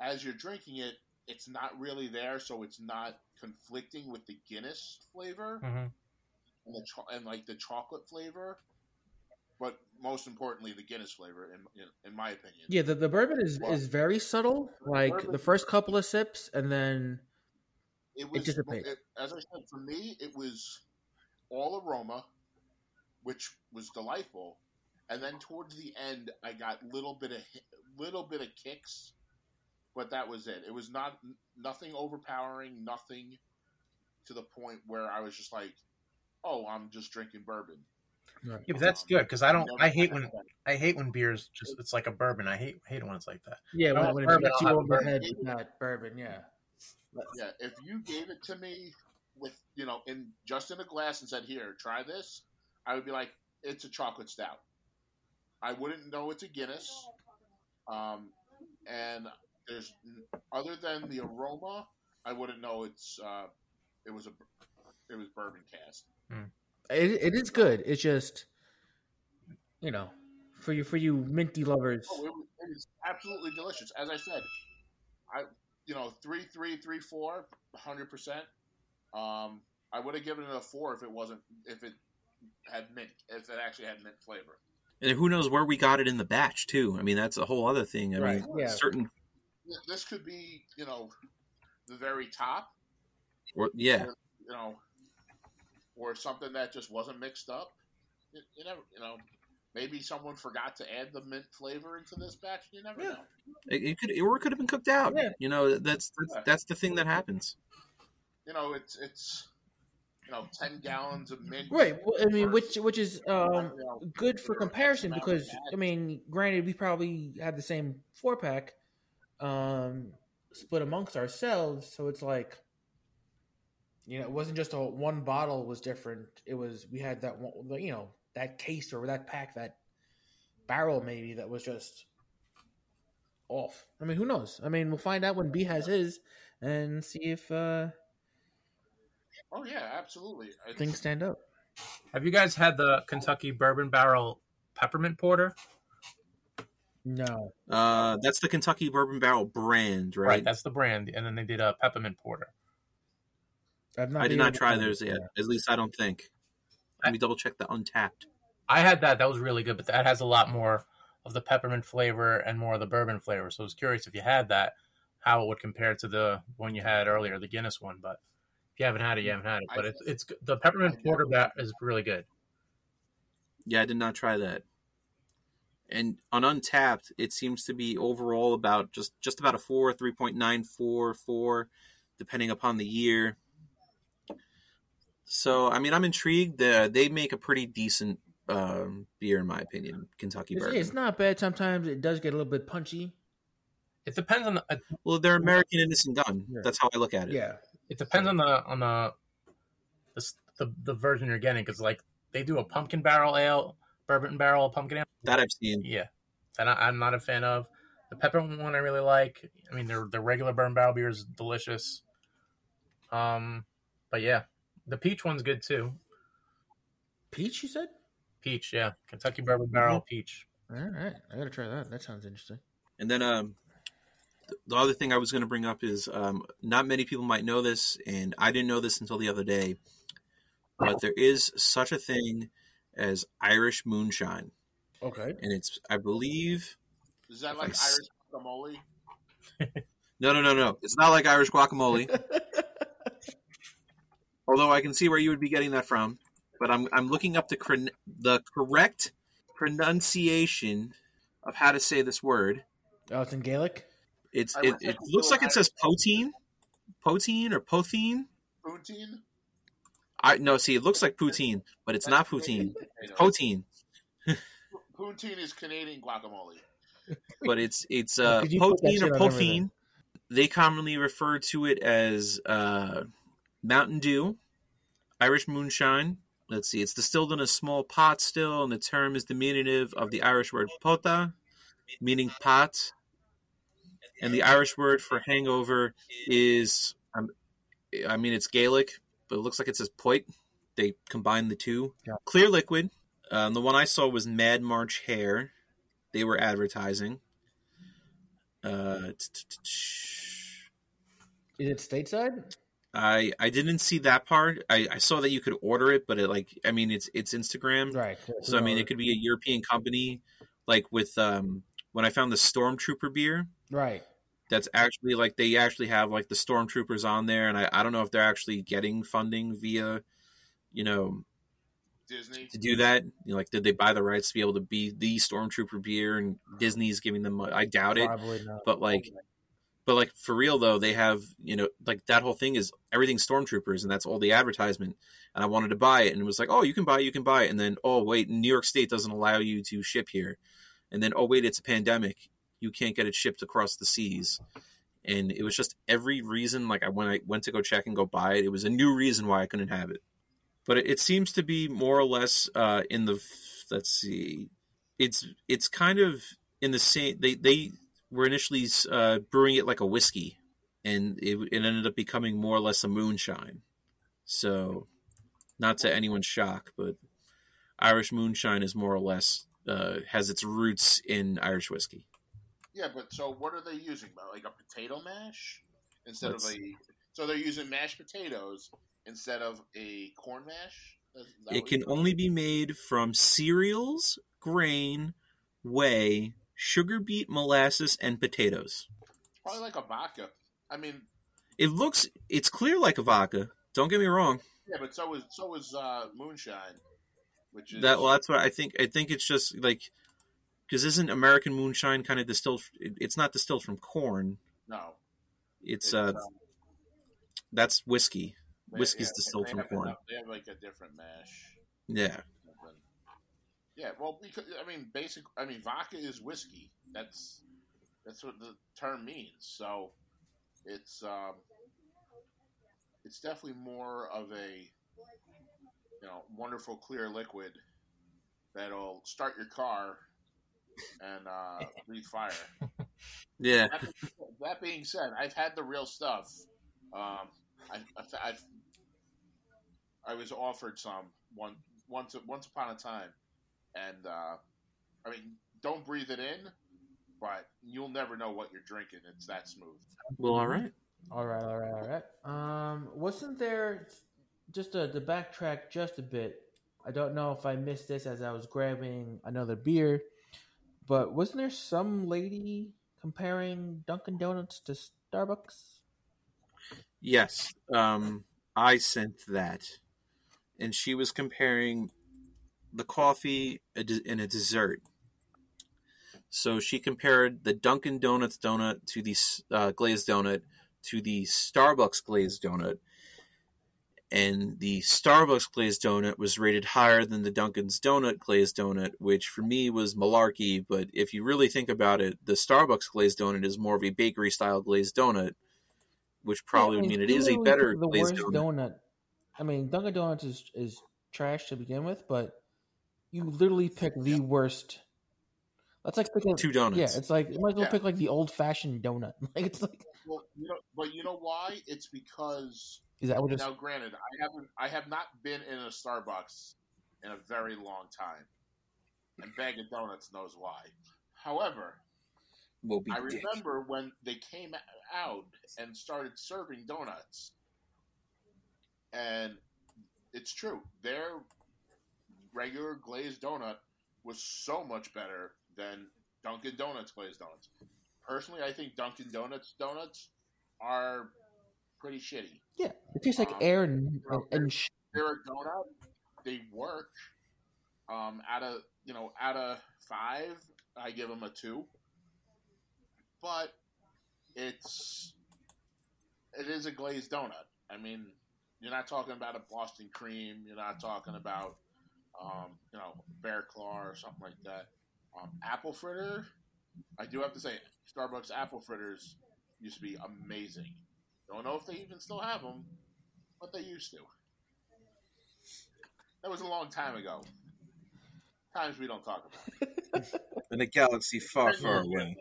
as you're drinking it, it's not really there. So it's not conflicting with the Guinness flavor Mhm. and the cho- and like the chocolate flavor. But most importantly, the Guinness flavor, in in, in my opinion. Yeah, the, the bourbon is Well, is very subtle. Like bourbon- the first couple of sips, and then it was dissipates. it- as I said for me it was all aroma which was delightful and then towards the end I got little bit of little bit of kicks but that was it it was not nothing overpowering nothing to the point where I was just like oh I'm just drinking bourbon yeah, but that's good because I don't. I hate when. I hate when beers just it's like a bourbon. I hate hate it when it's like that. yeah, when, when bourbon, hits I'll over bourbon. head with that bourbon, yeah. yeah if you gave it to me with you know in just in a glass and said here try this I would be like it's a chocolate stout I wouldn't know it's a Guinness um, and there's other than the aroma I wouldn't know it's uh, it was a it was bourbon cast It, it is good. It's just, you know, for you for you minty lovers. oh, it, was, it was absolutely delicious as I said I you know three three three four hundred percent um, I would have given it a four if it wasn't if it had mint if it actually had mint flavor And who knows where we got it in the batch too? I mean, that's a whole other thing. I Right, mean, yeah. certain, this could be you know the very top or, yeah, you know, or something that just wasn't mixed up. You, you never, you know, maybe someone forgot to add the mint flavor into this batch. You never Yeah. know. it, it could, or it could have been cooked out. Yeah. You know, that's that's, Yeah. that's the thing that happens. You know, it's it's you know ten gallons of mint. Right. Well, I mean, which which is um good for comparison because I mean, granted, we probably had the same four pack, um, split amongst ourselves, so it's like, you know, it wasn't just a one bottle was different. It was we had that one, you know, that case or that pack, that barrel maybe that was just off. I mean, who knows? I mean, we'll find out when B has his and see if uh Oh yeah, absolutely. It's- things stand up. Have you guys had the Kentucky Bourbon Barrel Peppermint Porter? No. Uh, that's the Kentucky Bourbon Barrel brand, Right, right? that's the brand, and then they did a peppermint porter. I've not I did not try those yet. At least I don't think. Let me double check the Untappd. I had that; that was really good, but that has a lot more of the peppermint flavor and more of the bourbon flavor. So I was curious if you had that, how it would compare to the one you had earlier, the Guinness one. But if you haven't had it, you haven't had it. But it's it's the peppermint porter bat is really good. Yeah, I did not try that. And on Untappd, it seems to be overall about just just about a four, three point nine four four, depending upon the year. So, I mean, I'm intrigued. Uh, they make a pretty decent um, beer, in my opinion. Kentucky It's, bourbon. it's not bad. Sometimes it does get a little bit punchy. It depends on the uh, Well, they're American innocent gun. Yeah. That's how I look at it. Yeah. it depends on the on the the the, the version you're getting because like they do a pumpkin barrel ale, bourbon barrel pumpkin ale. That I've seen. Yeah, that I, I'm not a fan of. The peppermint one I really like. I mean, their the regular bourbon barrel beer is delicious. Um, but yeah, the peach one's good too. Peach, you said? Peach, yeah, Kentucky bourbon barrel peach. All right. I got to try that. That sounds interesting. And then um, the other thing I was going to bring up is um, not many people might know this, and I didn't know this until the other day, but there is such a thing as Irish moonshine, Okay. and it's I believe Is that like I s- Irish guacamole? [LAUGHS] no no no no it's not like Irish guacamole, [LAUGHS] although I can see where you would be getting that from, but I'm I'm looking up the cor- the correct pronunciation of how to say this word. Oh, it's in Gaelic? It's it, it looks like it says poteen, poteen or potheen. Poutine? I no, see, it looks like poutine, but it's not poutine. [LAUGHS] It's poteen, Poutine is Canadian guacamole. [LAUGHS] but it's it's uh, Could you put that poteen or shit on everything? potheen. They commonly refer to it as uh, Mountain Dew, Irish moonshine. Let's see, it's distilled in a small pot still, and the term is diminutive of the Irish word pota, meaning pot. And the Irish word for hangover is, um, I mean, it's Gaelic, but it looks like it says poit. They combine the two. Yeah. Clear liquid. Um, the one I saw was Mad March Hare. They were advertising. Uh, Is it stateside? I I didn't see that part. I, I saw that you could order it, but it like I mean it's it's Instagram, Right. so I mean it could be a European company, like with um when I found the Stormtrooper beer. Right. That's actually like they actually have like the Stormtroopers on there, and I, I don't know if they're actually getting funding via, you know, Disney. to do that. You know, like did they buy the rights to be able to be the Stormtrooper beer, and Disney's giving them? I doubt it. Probably not. But like, but like for real though, they have you know like that whole thing is everything stormtroopers, and that's all the advertisement. And I wanted to buy it, and it was like, oh, you can buy, it, you can buy it, and then oh wait, New York State doesn't allow you to ship here, and then oh wait, it's a pandemic, you can't get it shipped across the seas. And it was just every reason. Like I when I went to go check and go buy it, it was a new reason why I couldn't have it. But it, seems to be more or less uh, in the let's see, it's it's kind of in the same. They they were initially uh, brewing it like a whiskey, and it, it ended up becoming more or less a moonshine. So, not to anyone's shock, but Irish moonshine is more or less uh, has its roots in Irish whiskey. Yeah, but so what are they using? Like a potato mash instead Let's- of a. So they're using mashed potatoes instead of a corn mash. It can only be made from cereals, grain, whey, sugar beet, molasses, and potatoes. probably like a vodka. I mean, It looks, it's clear like a vodka. Don't get me wrong. yeah, but so is so is uh, moonshine, which is That well, that's what I think. I think it's just like because isn't American moonshine kind of distilled? It's not distilled from corn. no. It's uh, um, that's whiskey. they- whiskey's yeah, distilled from corn. enough- They have like a different mash. Yeah, Yeah, well, because I mean, basic. I mean, vodka is whiskey. That's that's what the term means. So it's um, it's definitely more of a you know wonderful clear liquid that'll start your car and uh, breathe fire. [LAUGHS] yeah. That, that being said, I've had the real stuff. Um, I, I've, I've I was offered some one once once upon a time, and uh, I mean, don't breathe it in, but you'll never know what you're drinking. It's that smooth. Well, all right. All right, all right, all right. Um, wasn't there just to, to backtrack just a bit? I don't know if I missed this as I was grabbing another beer, but wasn't there some lady comparing Dunkin' Donuts to Starbucks? Yes, um, I sent that, and she was comparing the coffee, and a dessert. So she compared the Dunkin' Donuts donut to the uh, glazed donut to the Starbucks glazed donut, and the Starbucks glazed donut was rated higher than the Dunkin's donut glazed donut, which for me was malarkey. But if you really think about it, the Starbucks glazed donut is more of a bakery style glazed donut, which probably Yeah, would mean it is a better the glazed worst donut. donut. I mean, Dunkin' Donuts is is trash to begin with, but you literally pick the worst. That's like picking Two donuts. Yeah, it's like you might as well Yeah. pick like the old fashioned donut. [LAUGHS] Like it's like Well, you know, but you know why? It's because is that what it's now, granted, I haven't, I have not been in a Starbucks in a very long time, and Bag of Donuts knows why. However, Will be I dick. remember when they came out and started serving donuts, and it's true. Their regular glazed donut was so much better than Dunkin' Donuts glazed donuts. Personally, I think Dunkin' Donuts donuts are pretty shitty. yeah, it tastes like Um, air and and, and sh- They're a donut. They work. Um, out of you know, out of five, I give them a two. But it's it is a glazed donut. I mean, you're not talking about a Boston cream. You're not talking about um, you know bear claw or something like that. Um, apple fritter. I do have to say, Starbucks apple fritters used to be amazing. Don't know if they even still have them, but they used to. That was a long time ago. Times we don't talk about. [LAUGHS] in a galaxy far, far away.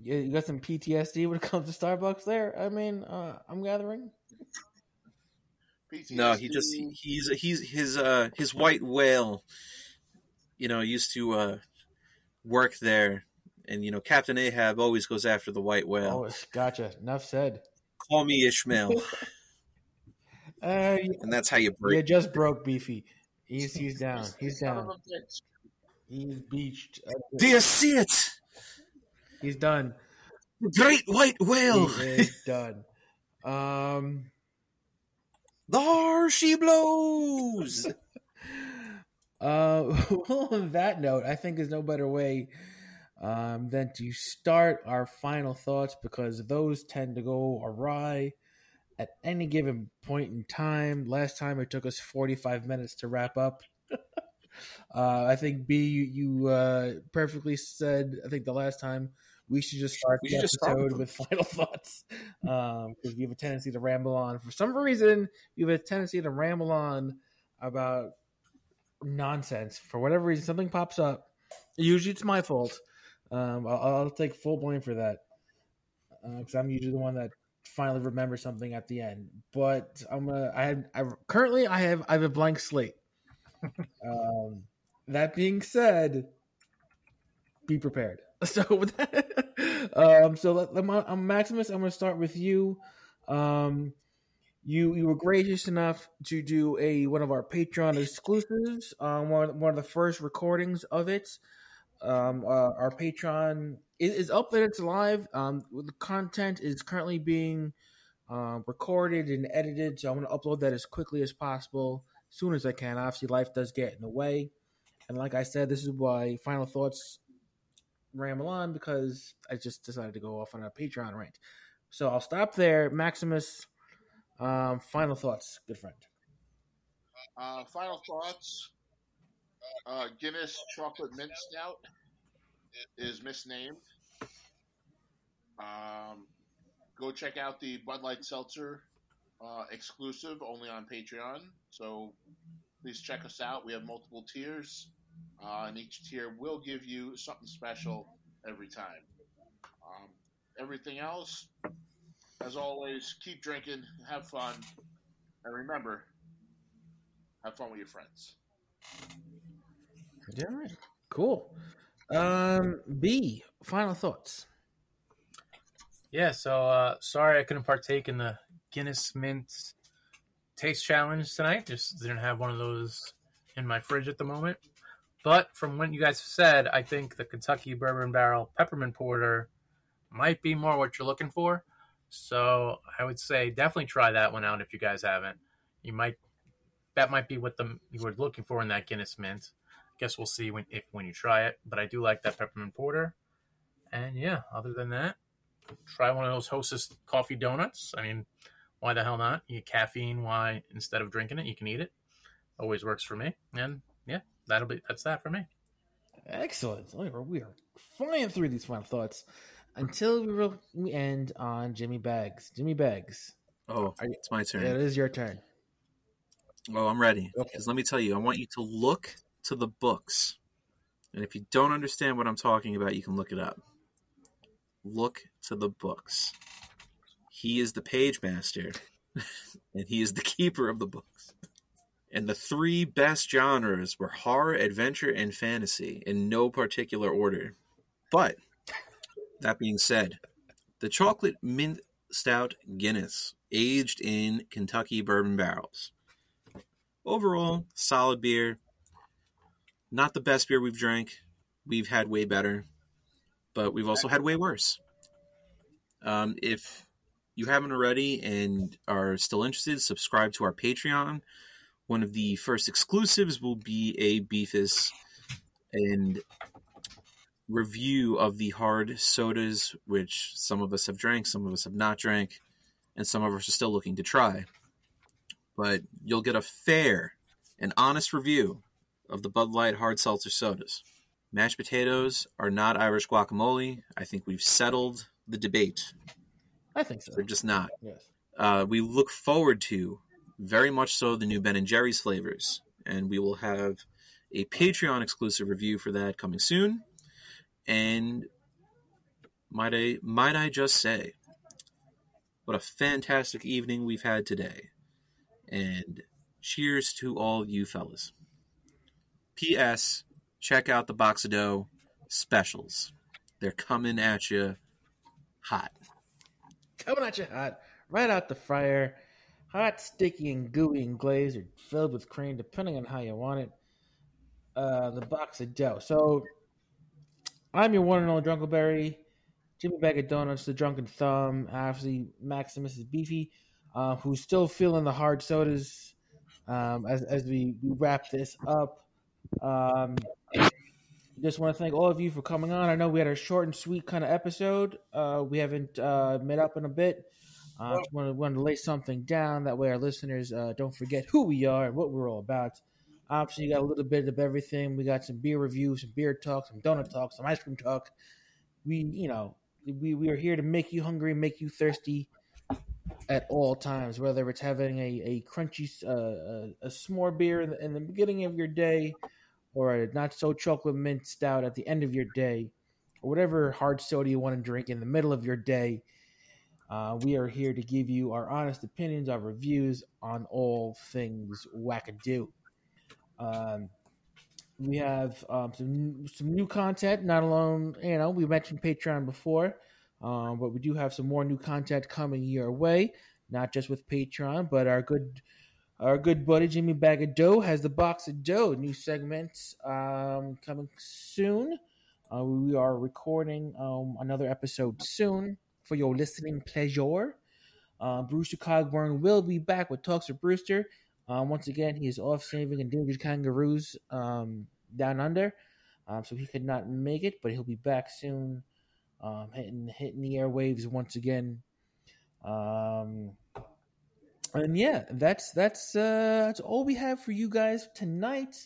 you you got some PTSD when it comes to Starbucks. There, I mean, uh, I'm gathering. No, he just he's he's his uh his white whale. You know, used to uh work there, and you know Captain Ahab always goes after the white whale. Oh, gotcha. Enough said. Call me Ishmael, [LAUGHS] Uh, and that's how you break. you break. just broke Beefy. He's he's [LAUGHS] down. He's down. a bitch. He's beached. Do you see it? He's done. The great white whale. He is [LAUGHS] done. Um. There she blows. Uh, well, on that note, I think there's no better way um, than to start our final thoughts because those tend to go awry at any given point in time. Last time it took us 45 minutes to wrap up. [LAUGHS] uh, I think B, you, you uh, perfectly said. I think the last time we should just start We the should just start episode with final [LAUGHS] thoughts because we have a tendency to ramble on. For some reason, you have a tendency to ramble on about nonsense for whatever reason. Something pops up. Usually, it's my fault. Um, I'll, I'll take full blame for that because I'm usually the one that finally remembers something at the end. But I'm gonna. I have. I currently I have. I have a blank slate. [LAUGHS] um, that being said, be prepared. [LAUGHS] So with that, um, so let, let, my- I'm Maximus. I'm gonna start with you. Um, you you were gracious enough to do a one of our Patreon exclusives, um, one, of- one of the first recordings of it. Um, uh, our Patreon is, is up and it's live. Um, the content is currently being um, recorded and edited, so I'm going to upload that as quickly as possible, as soon as I can. Obviously, life does get in the way, and like I said, this is why final thoughts ramble on because I just decided to go off on a Patreon rant. So I'll stop there, Maximus. Um, final thoughts, good friend. Uh, final thoughts. Uh, Guinness Chocolate Mint Stout is misnamed. Um, go check out the Bud Light Seltzer uh, exclusive only on Patreon. So please check us out. We have multiple tiers, uh, and each tier will give you something special every time. Um, everything else, as always, keep drinking, have fun, and remember, have fun with your friends. Yeah, right. Cool. Um, B, final thoughts. Yeah, so uh, sorry I couldn't partake in the Guinness Mint Taste Challenge tonight. Just didn't have one of those in my fridge at the moment. But from what you guys said, I think the Kentucky Bourbon Barrel Peppermint Porter might be more what you're looking for. So I would say definitely try that one out if you guys haven't. You might that might be what the you were looking for in that Guinness mint. Guess we'll see when if when you try it. But I do like that peppermint porter. And yeah, other than that, try one of those Hostess coffee donuts. I mean, why the hell not? You get caffeine. Why instead of drinking it, you can eat it. Always works for me. And yeah, that'll be that's that for me. Excellent. We are, we flying through these final thoughts until we, re- we end on Jimmy Bags. Jimmy Bags, Oh, you- it's my turn. it is your turn. Oh, I'm ready. Okay. Let me tell you, I want you to look to the books. And if you don't understand what I'm talking about, you can look it up. Look to the books. He is the page master, [LAUGHS] and he is the keeper of the books. And the three best genres were horror, adventure, and fantasy in no particular order. But, that being said, the chocolate mint stout Guinness, aged in Kentucky bourbon barrels overall solid beer not the best beer we've drank. We've had way better but we've also had way worse. Um, if you haven't already and are still interested subscribe to our patreon. One of the first exclusives will be a beefus and review of the hard sodas which some of us have drank some of us have not drank and some of us are still looking to try. But you'll get a fair and honest review of the Bud Light hard seltzer sodas. Mashed potatoes are not Irish guacamole. I think we've settled the debate. I think so. They're just not. Yes. Uh, we look forward to very much so the new Ben and Jerry's flavors, and we will have a Patreon exclusive review for that coming soon. And might I might I just say, what a fantastic evening we've had today, and cheers to all you fellas. P.S. Check out the Box of Dough specials. They're coming at you hot. Coming at you hot, right out the fryer. Hot, sticky, and gooey and glazed or filled with cream, depending on how you want it. Uh, the box of dough. So, I'm your one and only Drunkleberry. Jimmy Bag of Donuts, the Drunken Thumb, obviously Maximus is Beefy, uh, who's still feeling the hard sodas um, as, as we, we wrap this up. Um, just want to thank all of you for coming on. I know we had a short and sweet kind of episode. Uh, we haven't uh, met up in a bit. I uh, just want to, want to lay something down. That way, our listeners uh, don't forget who we are and what we're all about. Obviously, you got a little bit of everything. We got some beer reviews, some beer talk, some donut talk, some ice cream talk. We, you know, we, we are here to make you hungry, make you thirsty at all times, whether it's having a, a crunchy, uh, a, a s'more beer in the, in the beginning of your day or a not so chocolate mint stout at the end of your day, or whatever hard soda you want to drink in the middle of your day. Uh, we are here to give you our honest opinions, our reviews on all things wackadoo. Um, we have um, some some new content. Not alone, you know, we mentioned Patreon before, um, but we do have some more new content coming your way. Not just with Patreon, but our good our good buddy Jimmy Bag of Dough has the box of dough. New segments um, coming soon. Uh, we are recording um, another episode soon for your listening pleasure. Uh, Brewster Cogburn will be back with Talks with Brewster. Um, once again, he is off saving endangered kangaroos um, down under, um, so he could not make it, but he'll be back soon, um, hitting hitting the airwaves once again. Um, and yeah, that's that's uh, that's all we have for you guys tonight.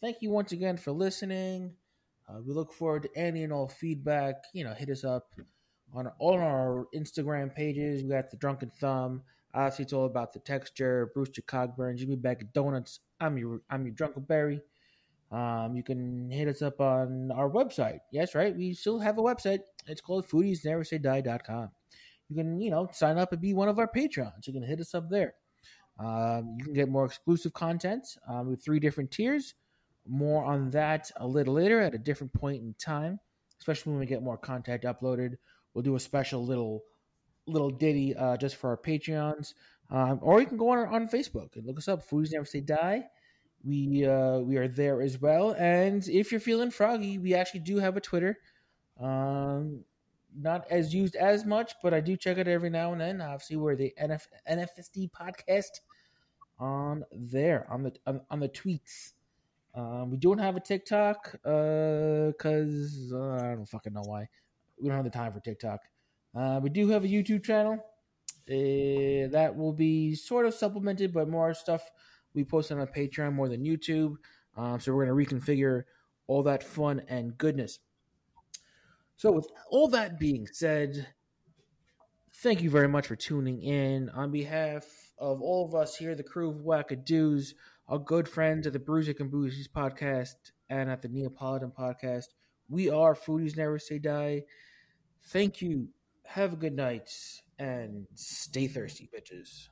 Thank you once again for listening. Uh, we look forward to any and all feedback. You know, hit us up on all our Instagram pages. We got the Drunken Thumb. Obviously, it's all about the texture. Brewster Cogburn, Jimmy Bag of Donuts. I'm your I'm your Drunkleberry. Um, you can hit us up on our website. Yes, right. We still have a website. It's called foodiesneversaydie.com. You can, you know, sign up and be one of our patrons. You can hit us up there. Um, you can get more exclusive content um, with three different tiers. More on that a little later at a different point in time, especially when we get more content uploaded. We'll do a special little little ditty uh, just for our Patreons, um, or you can go on on Facebook and look us up. Foodies never say die. We uh, we are there as well. And if you're feeling froggy, we actually do have a Twitter. Um, not as used as much, but I do check it every now and then. Obviously, we're the NF- NFSD podcast on there on the on, on the tweets. Um, we don't have a TikTok because uh, I don't fucking know why. We don't have the time for TikTok. Uh, we do have a YouTube channel uh, that will be sort of supplemented, but more stuff we post on Patreon more than YouTube. Um, so we're going to reconfigure all that fun and goodness. So, with all that being said, thank you very much for tuning in. On behalf of all of us here, the crew of Wackadoos, our good friends at the Bruisic and Boozies podcast and at the Neapolitan podcast, we are Foodies Never Say Die. Thank you. Have a good night and stay thirsty, bitches.